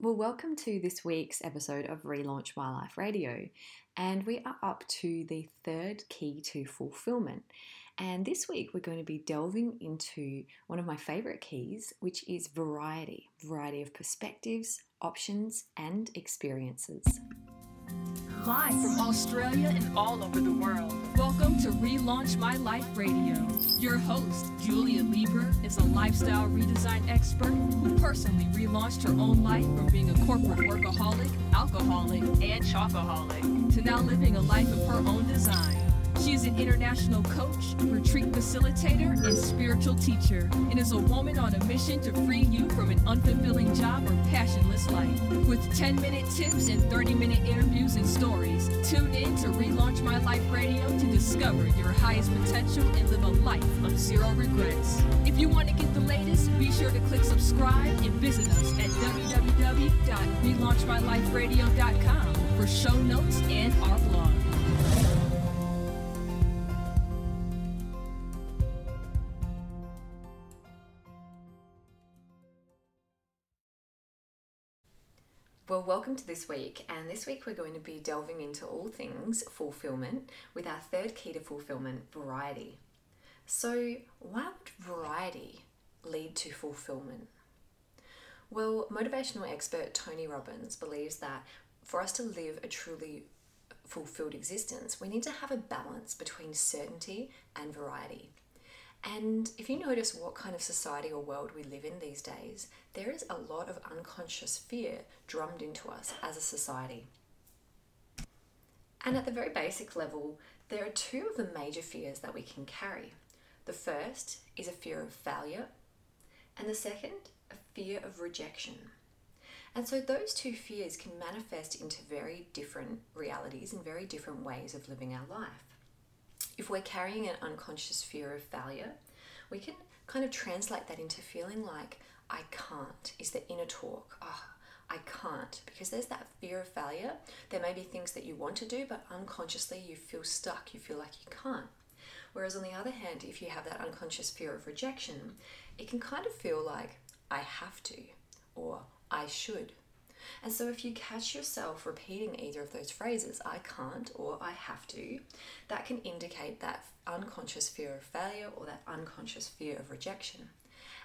Well, welcome to this week's episode of Relaunch My Life Radio. And we are up to the third key to fulfillment. And this week we're going to be delving into one of my favorite keys, which is variety variety of perspectives, options, and experiences. Live from Australia and all over the world. Welcome to Relaunch My Life Radio. Your host, is a lifestyle redesign expert who personally relaunched her own life from being a corporate workaholic, alcoholic, and chocoholic to now living a life of her own design. She is an international coach, retreat facilitator, and spiritual teacher, and is a woman on a mission to free you from an unfulfilling job or passionless life. With 10 minute tips and 30 minute interviews and stories, tune in to Relaunch My Life Radio to discover your highest potential and live a life of zero regrets. If you want to get the latest, be sure to click subscribe and visit us at www.relaunchmyliferadio.com for show notes and our blog. Welcome to this week, and this week we're going to be delving into all things fulfillment with our third key to fulfillment variety. So, why would variety lead to fulfillment? Well, motivational expert Tony Robbins believes that for us to live a truly fulfilled existence, we need to have a balance between certainty and variety. And if you notice what kind of society or world we live in these days, there is a lot of unconscious fear drummed into us as a society. And at the very basic level, there are two of the major fears that we can carry. The first is a fear of failure, and the second, a fear of rejection. And so those two fears can manifest into very different realities and very different ways of living our life if we're carrying an unconscious fear of failure, we can kind of translate that into feeling like I can't is the inner talk. Oh, I can't because there's that fear of failure. There may be things that you want to do, but unconsciously you feel stuck. You feel like you can't. Whereas on the other hand, if you have that unconscious fear of rejection, it can kind of feel like I have to or I should and so if you catch yourself repeating either of those phrases, I can't or I have to, that can indicate that unconscious fear of failure or that unconscious fear of rejection.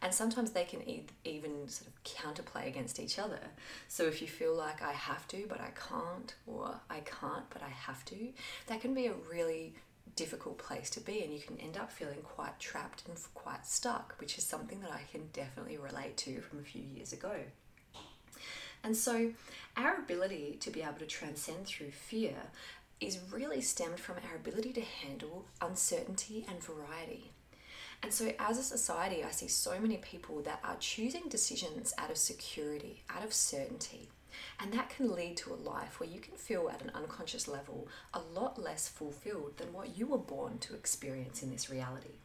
And sometimes they can even sort of counterplay against each other. So if you feel like I have to, but I can't, or I can't, but I have to, that can be a really difficult place to be, and you can end up feeling quite trapped and quite stuck, which is something that I can definitely relate to from a few years ago. And so, our ability to be able to transcend through fear is really stemmed from our ability to handle uncertainty and variety. And so, as a society, I see so many people that are choosing decisions out of security, out of certainty. And that can lead to a life where you can feel at an unconscious level a lot less fulfilled than what you were born to experience in this reality.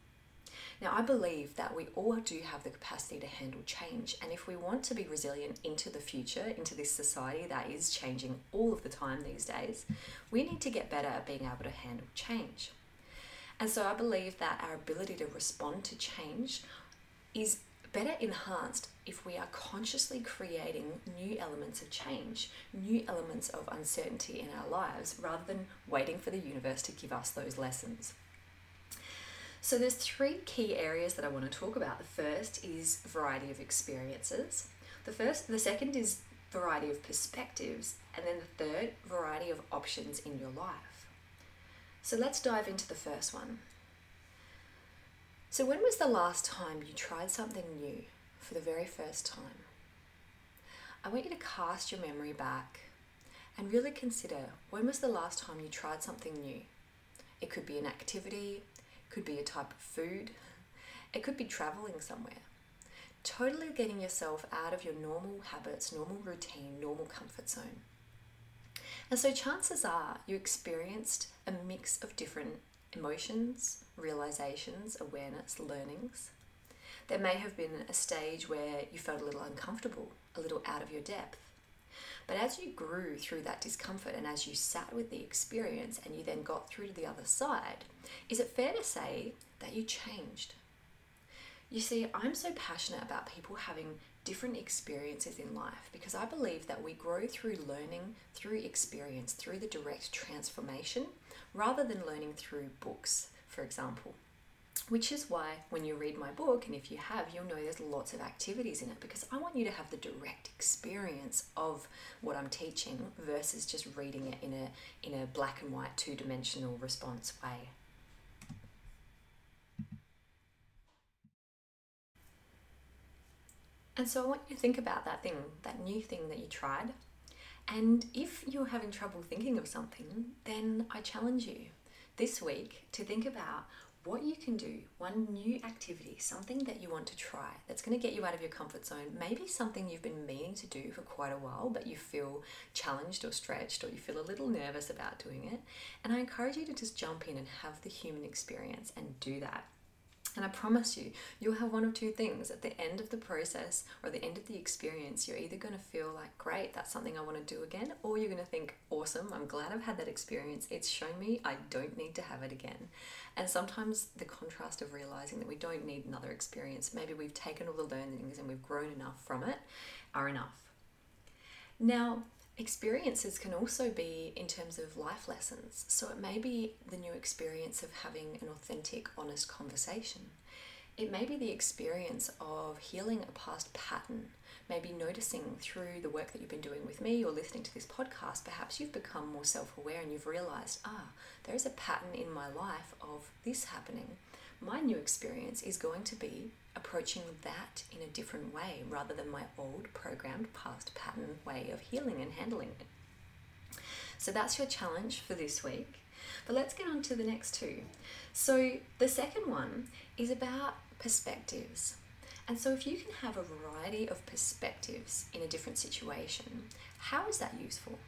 Now, I believe that we all do have the capacity to handle change, and if we want to be resilient into the future, into this society that is changing all of the time these days, we need to get better at being able to handle change. And so I believe that our ability to respond to change is better enhanced if we are consciously creating new elements of change, new elements of uncertainty in our lives, rather than waiting for the universe to give us those lessons. So there's three key areas that I want to talk about. The first is variety of experiences. The first the second is variety of perspectives, and then the third variety of options in your life. So let's dive into the first one. So when was the last time you tried something new for the very first time? I want you to cast your memory back and really consider when was the last time you tried something new? It could be an activity, could be a type of food, it could be traveling somewhere. Totally getting yourself out of your normal habits, normal routine, normal comfort zone. And so, chances are you experienced a mix of different emotions, realizations, awareness, learnings. There may have been a stage where you felt a little uncomfortable, a little out of your depth. But as you grew through that discomfort and as you sat with the experience and you then got through to the other side, is it fair to say that you changed? You see, I'm so passionate about people having different experiences in life because I believe that we grow through learning, through experience, through the direct transformation, rather than learning through books, for example. Which is why when you read my book, and if you have, you'll know there's lots of activities in it because I want you to have the direct experience of what I'm teaching versus just reading it in a in a black and white two dimensional response way. And so I want you to think about that thing, that new thing that you tried. And if you're having trouble thinking of something, then I challenge you this week to think about what you can do, one new activity, something that you want to try that's going to get you out of your comfort zone, maybe something you've been meaning to do for quite a while, but you feel challenged or stretched or you feel a little nervous about doing it. And I encourage you to just jump in and have the human experience and do that. And I promise you, you'll have one of two things. At the end of the process or the end of the experience, you're either going to feel like, great, that's something I want to do again, or you're going to think, awesome, I'm glad I've had that experience. It's shown me I don't need to have it again. And sometimes the contrast of realizing that we don't need another experience, maybe we've taken all the learnings and we've grown enough from it, are enough. Now, experiences can also be in terms of life lessons. So it may be the new experience of having an authentic, honest conversation. It may be the experience of healing a past pattern. Maybe noticing through the work that you've been doing with me or listening to this podcast, perhaps you've become more self aware and you've realized, ah, there is a pattern in my life of this happening. My new experience is going to be approaching that in a different way rather than my old programmed past pattern way of healing and handling it. So that's your challenge for this week. But let's get on to the next two. So the second one is about perspectives. And so if you can have a variety of perspectives in a different situation, how is that useful?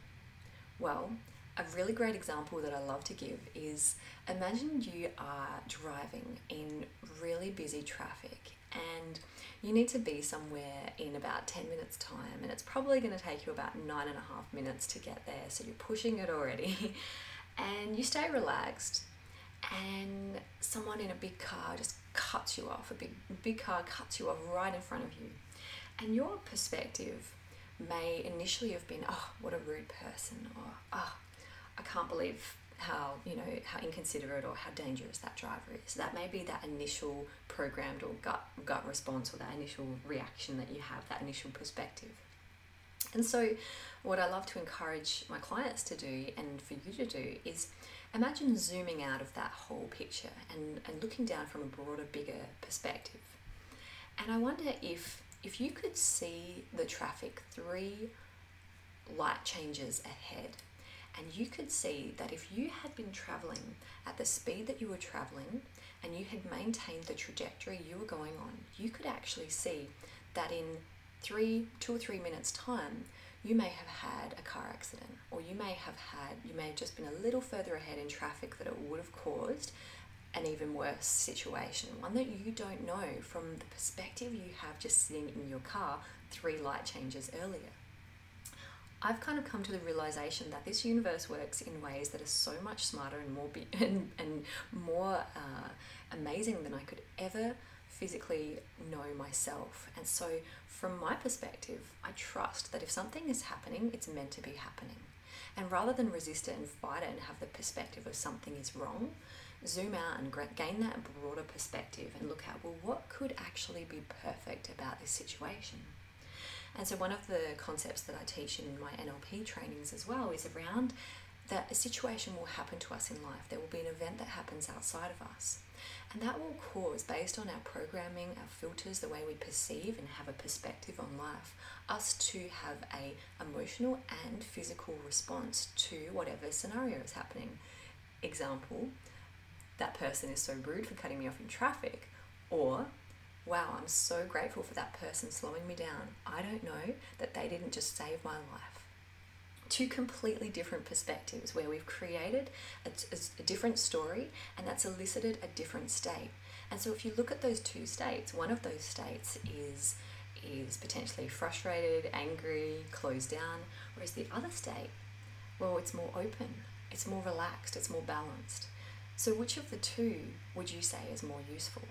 Well, a really great example that I love to give is imagine you are driving in really busy traffic and you need to be somewhere in about 10 minutes time and it's probably going to take you about nine and a half minutes to get there so you're pushing it already. And you stay relaxed and someone in a big car just cuts you off a big big car cuts you off right in front of you. And your perspective may initially have been oh what a rude person or oh i can't believe how you know how inconsiderate or how dangerous that driver is. That may be that initial programmed or gut gut response or that initial reaction that you have, that initial perspective. And so, what I love to encourage my clients to do and for you to do is imagine zooming out of that whole picture and, and looking down from a broader, bigger perspective. And I wonder if if you could see the traffic three light changes ahead and you could see that if you had been traveling at the speed that you were traveling and you had maintained the trajectory you were going on, you could actually see that in three, two or three minutes' time, you may have had a car accident, or you may have had, you may have just been a little further ahead in traffic that it would have caused an even worse situation, one that you don't know from the perspective you have just sitting in your car three light changes earlier. I've kind of come to the realization that this universe works in ways that are so much smarter and more be- and, and more uh, amazing than I could ever physically know myself. And so, from my perspective, I trust that if something is happening, it's meant to be happening. And rather than resist it and fight it and have the perspective of something is wrong, zoom out and gain that broader perspective and look at well, what could actually be perfect about this situation? And so, one of the concepts that I teach in my NLP trainings as well is around that a situation will happen to us in life. There will be an event that happens outside of us. And that will cause, based on our programming, our filters, the way we perceive and have a perspective on life, us to have a emotional and physical response to whatever scenario is happening. Example, that person is so rude for cutting me off in traffic, or wow, I'm so grateful for that person slowing me down. I don't know that they didn't just save my life. Two completely different perspectives where we've created a, a, different story and that's elicited a different state. And so if you look at those two states, one of those states is is potentially frustrated, angry, closed down, whereas the other state, well, it's more open, it's more relaxed, it's more balanced. So which of the two would you say is more useful?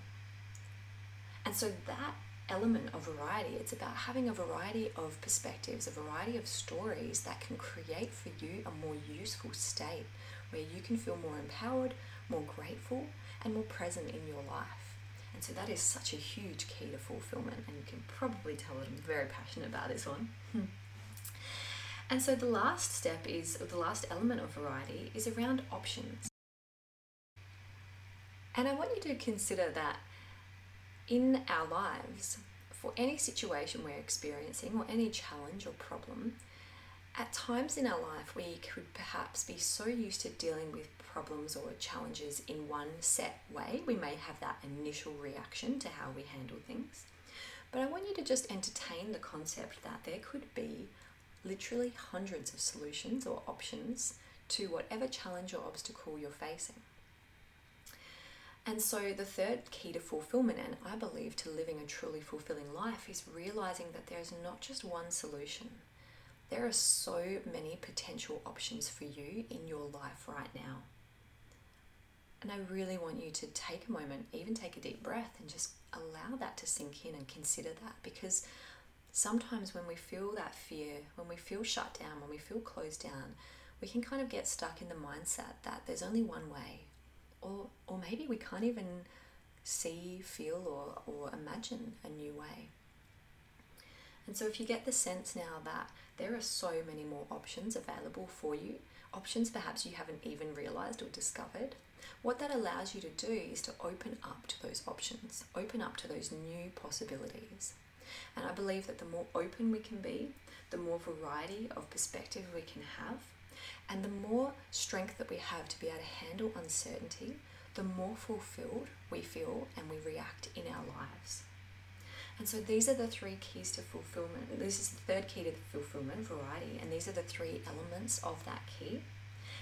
And so that element of variety. It's about having a variety of perspectives, a variety of stories that can create for you a more useful state where you can feel more empowered, more grateful, and more present in your life. And so that is such a huge key to fulfillment, and you can probably tell that I'm very passionate about this one. and so the last step is, the last element of variety is around options. And I want you to consider that in our lives, for any situation we're experiencing or any challenge or problem, at times in our life we could perhaps be so used to dealing with problems or challenges in one set way. We may have that initial reaction to how we handle things. But I want you to just entertain the concept that there could be literally hundreds of solutions or options to whatever challenge or obstacle you're facing. And so, the third key to fulfillment, and I believe to living a truly fulfilling life, is realizing that there is not just one solution. There are so many potential options for you in your life right now. And I really want you to take a moment, even take a deep breath, and just allow that to sink in and consider that because sometimes when we feel that fear, when we feel shut down, when we feel closed down, we can kind of get stuck in the mindset that there's only one way or or maybe we can't even see, feel, or, or imagine a new way. And so, if you get the sense now that there are so many more options available for you, options perhaps you haven't even realized or discovered, what that allows you to do is to open up to those options, open up to those new possibilities. And I believe that the more open we can be, the more variety of perspective we can have, and the more strength that we have to be able to handle uncertainty, the more fulfilled we feel and we react in our lives. And so these are the three keys to fulfillment. This is the third key to the fulfillment, variety, and these are the three elements of that key.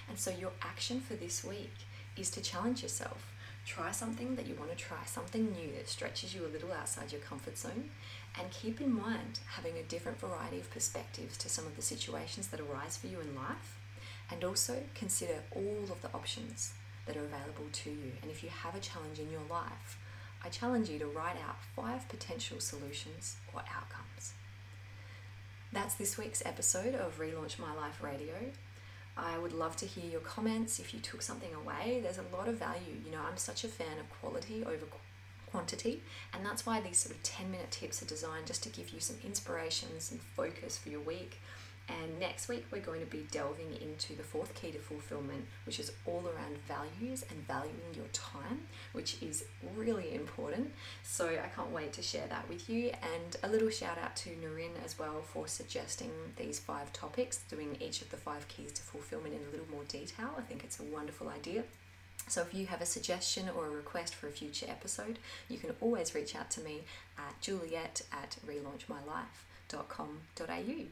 And so your action for this week is to challenge yourself. Try something that you want to try, something new that stretches you a little outside your comfort zone. And keep in mind having a different variety of perspectives to some of the situations that arise for you in life and also consider all of the options that are available to you. And if you have a challenge in your life, I challenge you to write out five potential solutions or outcomes. That's this week's episode of Relaunch My Life Radio. I would love to hear your comments if you took something away. There's a lot of value. You know, I'm such a fan of quality over quantity, and that's why these sort of 10 minute tips are designed just to give you some inspiration, some focus for your week and next week, we're going to be delving into the fourth key to fulfillment, which is all around values and valuing your time, which is really important. So I can't wait to share that with you. And a little shout out to Narin as well for suggesting these five topics, doing each of the five keys to fulfillment in a little more detail. I think it's a wonderful idea. So if you have a suggestion or a request for a future episode, you can always reach out to me at juliet at relaunchmylife.com.au.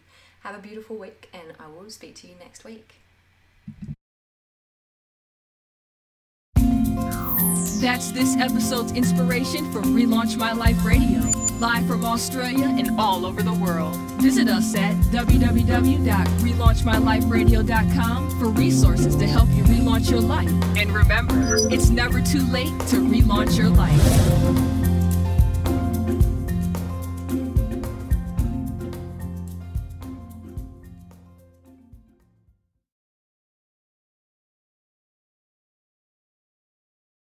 Have a beautiful week, and I will speak to you next week. That's this episode's inspiration from Relaunch My Life Radio, live from Australia and all over the world. Visit us at www.relaunchmyliferadio.com for resources to help you relaunch your life. And remember, it's never too late to relaunch your life.